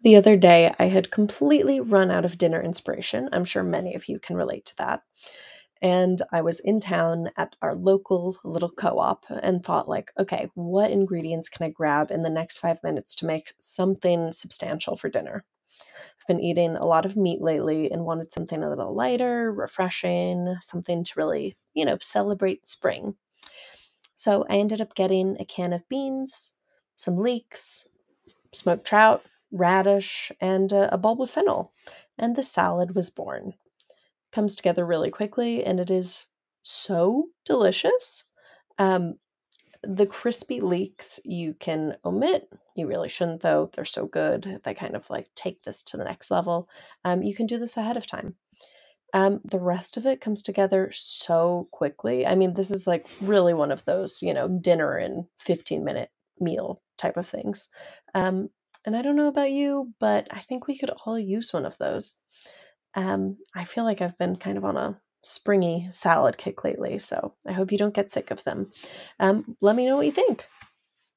The other day, I had completely run out of dinner inspiration. I'm sure many of you can relate to that. And I was in town at our local little co op and thought, like, okay, what ingredients can I grab in the next five minutes to make something substantial for dinner? I've been eating a lot of meat lately and wanted something a little lighter, refreshing, something to really, you know, celebrate spring. So I ended up getting a can of beans, some leeks, smoked trout, radish, and uh, a bulb of fennel. And the salad was born. Comes together really quickly and it is so delicious. Um, the crispy leeks you can omit. You really shouldn't, though. They're so good. They kind of like take this to the next level. Um, you can do this ahead of time. Um, the rest of it comes together so quickly. I mean, this is like really one of those, you know, dinner in 15 minute meal type of things. Um, and I don't know about you, but I think we could all use one of those. Um, I feel like I've been kind of on a springy salad kick lately, so I hope you don't get sick of them. Um, let me know what you think.